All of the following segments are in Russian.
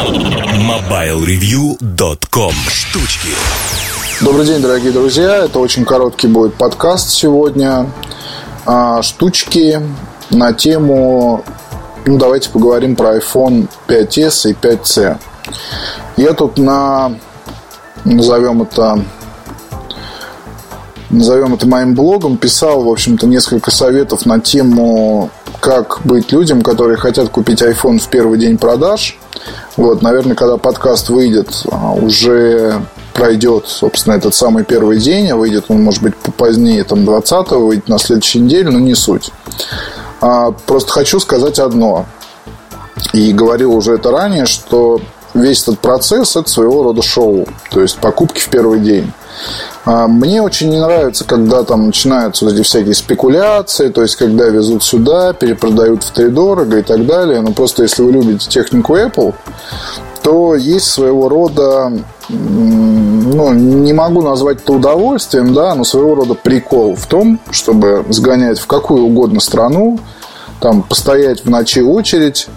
MobileReview.com Штучки Добрый день, дорогие друзья. Это очень короткий будет подкаст сегодня. А, штучки на тему... Ну, давайте поговорим про iPhone 5s и 5c. Я тут на... Назовем это назовем это моим блогом, писал, в общем-то, несколько советов на тему, как быть людям, которые хотят купить iPhone в первый день продаж. Вот, наверное, когда подкаст выйдет, а, уже пройдет, собственно, этот самый первый день, а выйдет он, может быть, позднее, там, 20-го, выйдет на следующей неделе, но не суть. А, просто хочу сказать одно. И говорил уже это ранее, что весь этот процесс – это своего рода шоу. То есть покупки в первый день. А, мне очень не нравится, когда там начинаются вот эти всякие спекуляции, то есть когда везут сюда, перепродают в три дорого и так далее. Но просто если вы любите технику Apple, то есть своего рода, ну, не могу назвать это удовольствием, да, но своего рода прикол в том, чтобы сгонять в какую угодно страну, там, постоять в ночи очередь,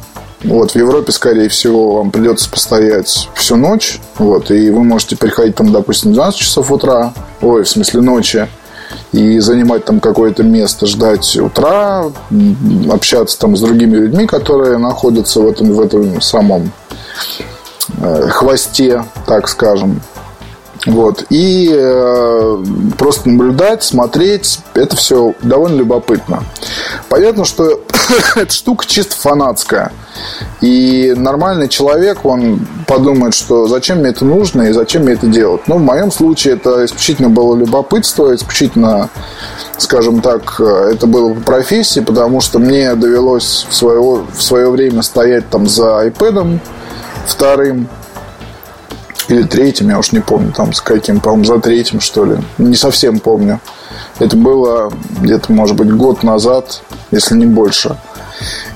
вот, в Европе, скорее всего, вам придется постоять всю ночь. Вот, и вы можете приходить там, допустим, 12 часов утра, ой, в смысле ночи, и занимать там какое-то место, ждать утра, общаться там с другими людьми, которые находятся в этом, в этом самом э, хвосте, так скажем. Вот. И э, просто наблюдать, смотреть, это все довольно любопытно. Понятно, что эта штука чисто фанатская. И нормальный человек, он подумает, что зачем мне это нужно и зачем мне это делать. Ну, в моем случае это исключительно было любопытство, исключительно, скажем так, это было по профессии, потому что мне довелось в свое, в свое время стоять там за iPad вторым, или третьим, я уж не помню, там с каким, по-моему, за третьим, что ли. Не совсем помню. Это было где-то, может быть, год назад, если не больше.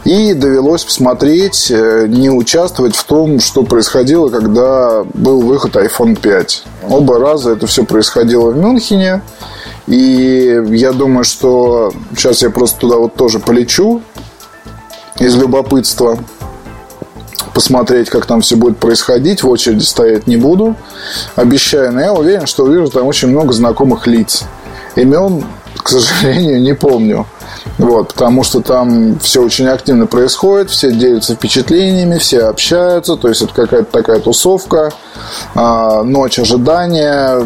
И довелось посмотреть, э, не участвовать в том, что происходило, когда был выход iPhone 5. Оба раза это все происходило в Мюнхене. И я думаю, что сейчас я просто туда вот тоже полечу из любопытства посмотреть, как там все будет происходить. В очереди стоять не буду, обещаю. Но я уверен, что увижу там очень много знакомых лиц. Имен, к сожалению, не помню. Вот, потому что там все очень активно происходит, все делятся впечатлениями, все общаются, то есть это какая-то такая тусовка, э, ночь ожидания.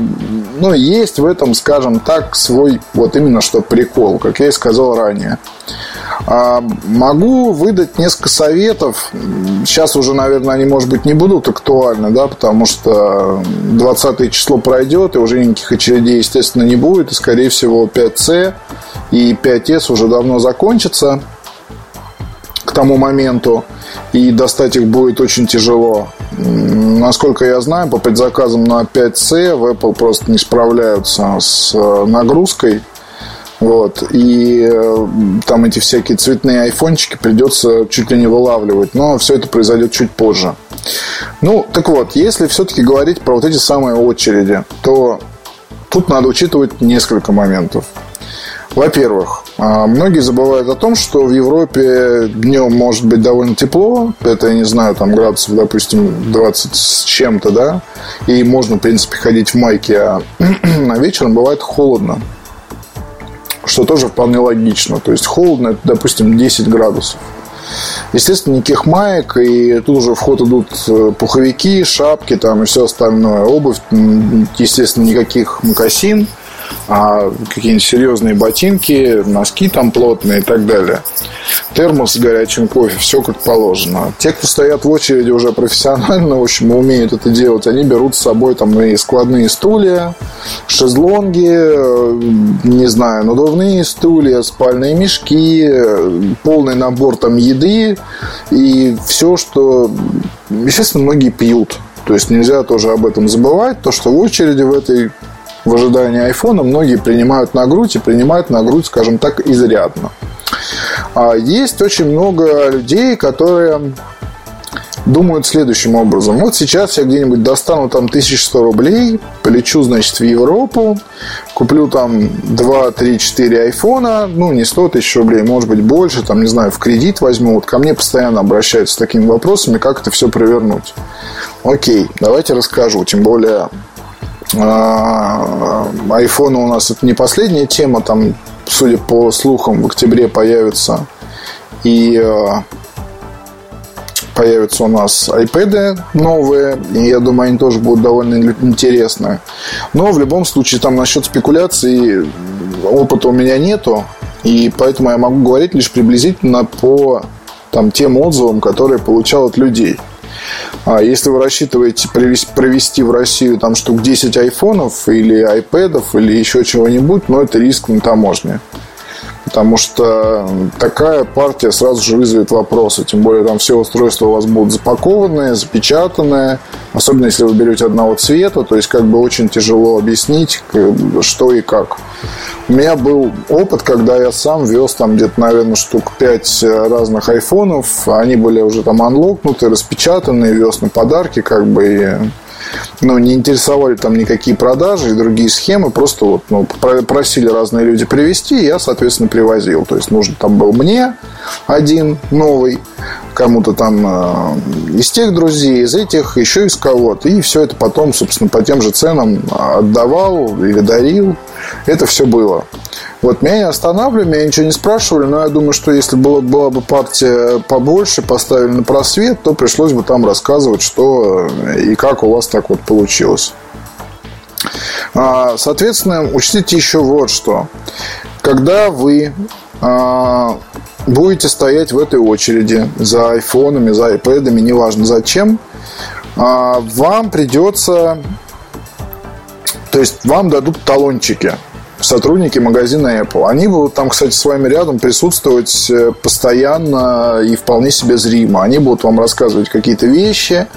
Ну, есть в этом, скажем так, свой вот именно что прикол, как я и сказал ранее. А, могу выдать несколько советов. Сейчас уже, наверное, они, может быть, не будут актуальны, да, потому что 20 число пройдет, и уже никаких очередей, естественно, не будет. И, скорее всего, 5C и 5S уже давно закончатся к тому моменту. И достать их будет очень тяжело. Насколько я знаю, по предзаказам на 5C в Apple просто не справляются с э, нагрузкой вот. И э, там эти всякие цветные айфончики придется чуть ли не вылавливать. Но все это произойдет чуть позже. Ну, так вот, если все-таки говорить про вот эти самые очереди, то тут надо учитывать несколько моментов. Во-первых, а, многие забывают о том, что в Европе днем может быть довольно тепло. Это, я не знаю, там градусов, допустим, 20 с чем-то, да. И можно, в принципе, ходить в майке, а вечером бывает холодно что тоже вполне логично. То есть холодно, это, допустим, 10 градусов. Естественно, никаких маек, и тут уже в ход идут э, пуховики, шапки там и все остальное. Обувь, естественно, никаких мокасин – а какие-нибудь серьезные ботинки, носки там плотные и так далее. Термос с горячим кофе, все как положено. Те, кто стоят в очереди уже профессионально, в общем, умеют это делать, они берут с собой там и складные стулья, шезлонги, э, не знаю, надувные стулья, спальные мешки, полный набор там еды и все, что, естественно, многие пьют. То есть нельзя тоже об этом забывать, то, что в очереди в этой в ожидании айфона многие принимают на грудь и принимают на грудь, скажем так, изрядно. А есть очень много людей, которые думают следующим образом. Вот сейчас я где-нибудь достану там 1100 рублей, полечу, значит, в Европу, куплю там 2, 3, 4 айфона, ну, не 100 тысяч рублей, может быть, больше, там, не знаю, в кредит возьму. Вот ко мне постоянно обращаются с такими вопросами, как это все провернуть. окей, давайте расскажу. Тем более iPhone у нас это не последняя тема. Там, судя по слухам, в октябре появится и появятся у нас iPad новые, и я думаю, они тоже будут довольно интересные. Но в любом случае, там насчет спекуляций опыта у меня нету, и поэтому я могу говорить лишь приблизительно по там, тем отзывам, которые получал от людей. А если вы рассчитываете провести в Россию там штук 10 айфонов или айпэдов или еще чего-нибудь, но это риск на таможне. Потому что такая партия сразу же вызовет вопросы. Тем более там все устройства у вас будут запакованные, запечатанные. Особенно если вы берете одного цвета. То есть как бы очень тяжело объяснить, что и как. У меня был опыт, когда я сам вез там где-то, наверное, штук 5 разных айфонов. Они были уже там анлокнуты, распечатаны, вез на подарки, как бы. И ну, не интересовали там никакие продажи и другие схемы, просто вот, ну, просили разные люди привезти, и я, соответственно, привозил. То есть, нужно там был мне один новый, кому-то там э, из тех друзей, из этих, еще из кого-то. И все это потом, собственно, по тем же ценам отдавал или дарил. Это все было. Вот меня не останавливали, меня ничего не спрашивали, но я думаю, что если была, была бы партия побольше, поставили на просвет, то пришлось бы там рассказывать, что и как у вас так вот получилось. А, соответственно, учтите еще вот что. Когда вы будете стоять в этой очереди за айфонами, за айпэдами, неважно зачем, а, вам придется, то есть вам дадут талончики – сотрудники магазина Apple. Они будут там, кстати, с вами рядом присутствовать э, постоянно и вполне себе зримо. Они будут вам рассказывать какие-то вещи,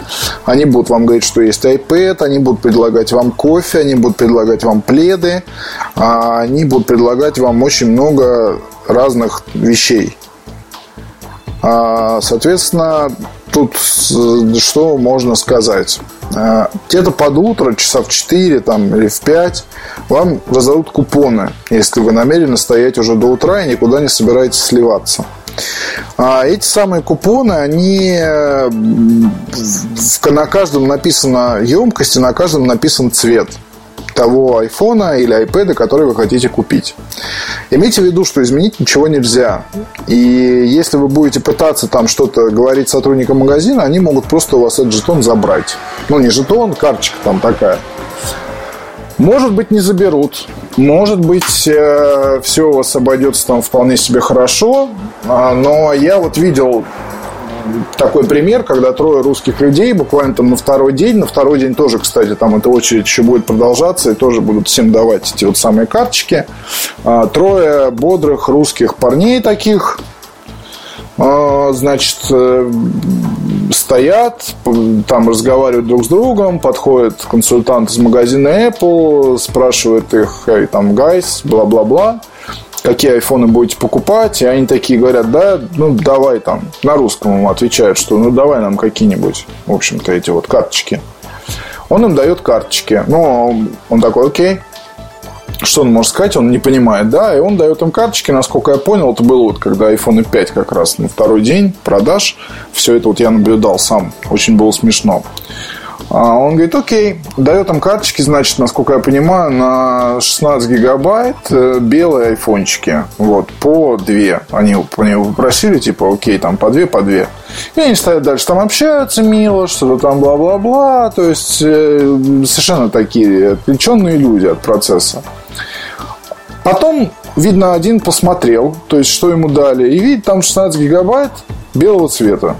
они будут вам говорить, что есть iPad, они будут предлагать вам кофе, они будут предлагать вам пледы, а они будут предлагать вам очень много разных вещей. А, соответственно, тут что можно сказать? А, где-то под утро, часа в 4 там, или в 5, вам раздадут купоны, если вы намерены стоять уже до утра и никуда не собираетесь сливаться. А эти самые купоны, они на каждом написана емкость и на каждом написан цвет того айфона или айпэда, который вы хотите купить. Имейте в виду, что изменить ничего нельзя. И если вы будете пытаться там что-то говорить сотрудникам магазина, они могут просто у вас этот жетон забрать. Ну, не жетон, карточка там такая. Может быть, не заберут. Может быть, э, все у вас обойдется там вполне себе хорошо. А, но я вот видел такой пример, когда трое русских людей буквально там на второй день, на второй день тоже, кстати, там эта очередь еще будет продолжаться, и тоже будут всем давать эти вот самые карточки. А, трое бодрых русских парней таких, а, значит, э, стоят, там разговаривают друг с другом, подходит консультант из магазина Apple, спрашивает их, эй, там, гайс, бла-бла-бла какие айфоны будете покупать, и они такие говорят, да, ну давай там, на русском ему отвечают, что ну давай нам какие-нибудь, в общем-то, эти вот карточки. Он им дает карточки. Ну, он такой, окей, что он может сказать, он не понимает, да, и он дает им карточки, насколько я понял, это было вот когда iPhone 5 как раз на второй день продаж, все это вот я наблюдал сам, очень было смешно. А он говорит, окей, дает им карточки, значит, насколько я понимаю, на 16 гигабайт э, белые айфончики. Вот, по две. Они, они попросили, типа, окей, там по две, по две. И они стоят дальше, там общаются мило, что-то там бла-бла-бла. То есть, э, совершенно такие отвлеченные люди от процесса. Потом, видно, один посмотрел, то есть, что ему дали, и видит там 16 гигабайт белого цвета.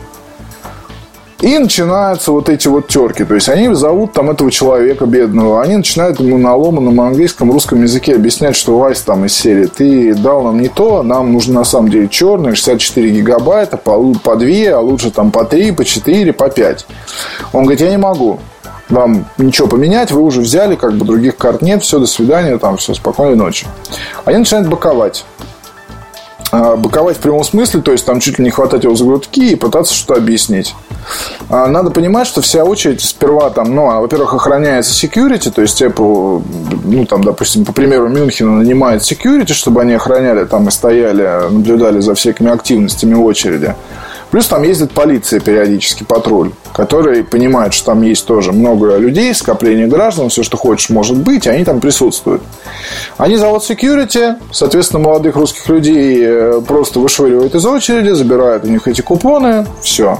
И начинаются вот эти вот терки. То есть они зовут там этого человека бедного. Они начинают ему на ломаном английском, русском языке объяснять, что Вайс там из серии. Ты дал нам не то, нам нужно на самом деле черный, 64 гигабайта, по, по 2, а лучше там по 3, по 4, по 5. Он говорит, я не могу вам ничего поменять, вы уже взяли, как бы других карт нет, все, до свидания, там, все, спокойной ночи. Они начинают боковать. А, боковать в прямом смысле, то есть там чуть ли не хватать его за грудки и пытаться что-то объяснить. А, надо понимать, что вся очередь сперва там, ну, во-первых, охраняется security, то есть Apple, ну, там, допустим, по примеру Мюнхена нанимает security, чтобы они охраняли там и стояли, наблюдали за всякими активностями очереди. Плюс там ездит полиция периодически, патруль, который понимает, что там есть тоже много людей, скопление граждан, все, что хочешь, может быть, и они там присутствуют. Они завод security, соответственно, молодых русских людей э, просто вышвыривают из очереди, забирают у них эти купоны, все.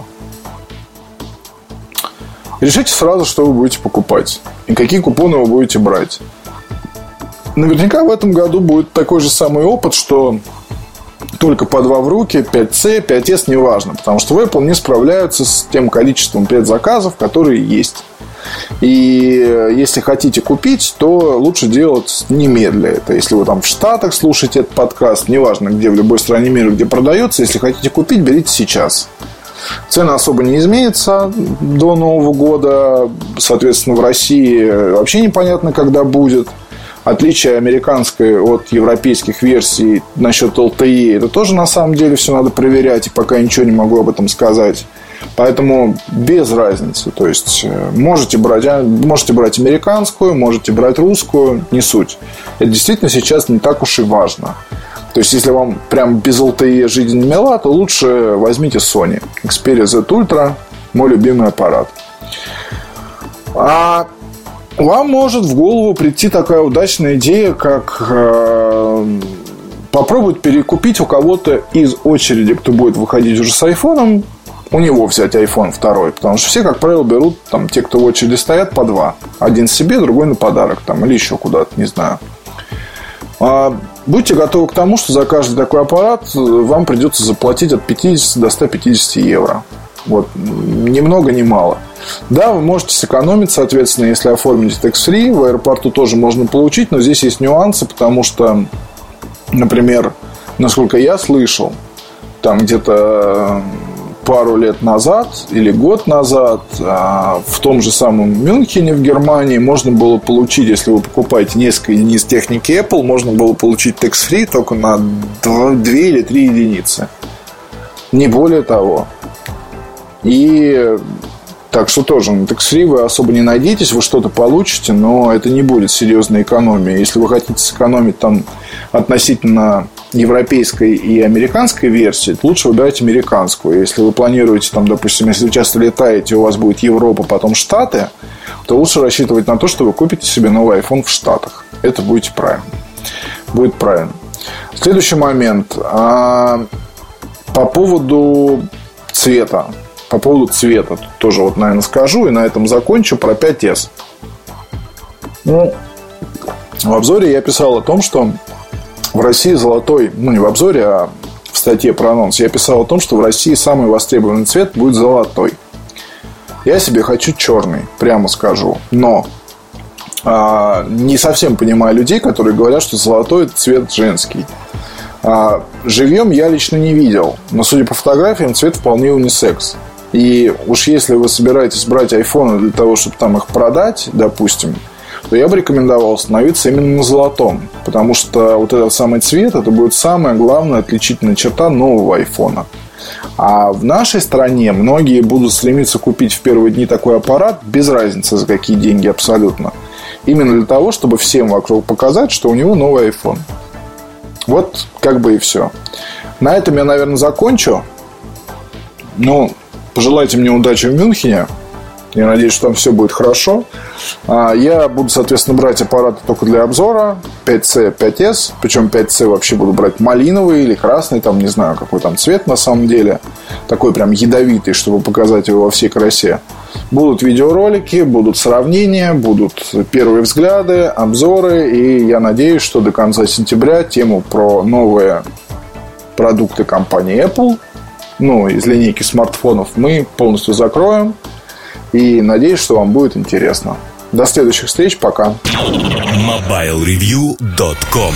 Решите сразу, что вы будете покупать и какие купоны вы будете брать. Наверняка в этом году будет такой же самый опыт, что только по два в руки, 5C, 5S, неважно. Потому что в Apple не справляются с тем количеством предзаказов, которые есть. И э, если хотите купить, то лучше делать немедля. Это если вы там в Штатах слушаете этот подкаст, неважно где, в любой стране мира, где продается, если хотите купить, берите сейчас. Цены особо не изменятся до Нового года. Соответственно, в России вообще непонятно, когда будет – отличие американской от европейских версий насчет LTE, это тоже на самом деле все надо проверять, и пока ничего не могу об этом сказать. Поэтому без разницы. То есть э, можете брать, а, можете брать американскую, можете брать русскую, не суть. Это действительно сейчас не так уж и важно. То есть, если вам прям без LTE жизнь не мила, то лучше возьмите Sony. Xperia Z Ultra, мой любимый аппарат. А вам может в голову прийти такая удачная идея, как э, попробовать перекупить у кого-то из очереди, кто будет выходить уже с айфоном, у него взять iPhone второй. Потому что все, как правило, берут там те, кто в очереди стоят, по два. Один себе, другой на подарок там, или еще куда-то, не знаю. А, будьте готовы к тому, что за каждый такой аппарат э, вам придется заплатить от 50 до 150 евро. Вот, ни много, ни мало. Да, вы можете сэкономить, соответственно, если оформите tax-free. В аэропорту тоже можно получить, но здесь есть нюансы, потому что, например, насколько я слышал, там где-то пару лет назад или год назад а, в том же самом Мюнхене в Германии можно было получить, если вы покупаете несколько единиц техники Apple, можно было получить tax-free только на 2 или 3 единицы. Не более того. И так что тоже на tax вы особо не надеетесь, вы что-то получите, но это не будет серьезной экономией. Если вы хотите сэкономить там относительно европейской и американской версии, то лучше выбирать американскую. Если вы планируете, там, допустим, если вы часто летаете, у вас будет Европа, потом Штаты, то лучше рассчитывать на то, что вы купите себе новый iPhone в Штатах. Это будет правильно. Будет правильно. Следующий момент. А, по поводу цвета по поводу цвета тоже вот, наверное, скажу и на этом закончу про 5S. Ну, в обзоре я писал о том, что в России золотой, ну не в обзоре, а в статье про анонс, я писал о том, что в России самый востребованный цвет будет золотой. Я себе хочу черный, прямо скажу. Но а, не совсем понимаю людей, которые говорят, что золотой цвет женский. А, живьем я лично не видел, но судя по фотографиям, цвет вполне унисекс. И уж если вы собираетесь брать айфоны для того, чтобы там их продать, допустим, то я бы рекомендовал остановиться именно на золотом. Потому что вот этот самый цвет, это будет самая главная отличительная черта нового айфона. А в нашей стране многие будут стремиться купить в первые дни такой аппарат без разницы за какие деньги абсолютно. Именно для того, чтобы всем вокруг показать, что у него новый iPhone. Вот как бы и все. На этом я, наверное, закончу. Ну, Пожелайте мне удачи в Мюнхене. Я надеюсь, что там все будет хорошо. А, я буду, соответственно, брать аппараты только для обзора. 5C, 5S. Причем 5C вообще буду брать малиновый или красный. Там не знаю, какой там цвет на самом деле. Такой прям ядовитый, чтобы показать его во всей красе. Будут видеоролики, будут сравнения, будут первые взгляды, обзоры. И я надеюсь, что до конца сентября тему про новые продукты компании Apple – ну, из линейки смартфонов мы полностью закроем. И надеюсь, что вам будет интересно. До следующих встреч. Пока. MobileReview.com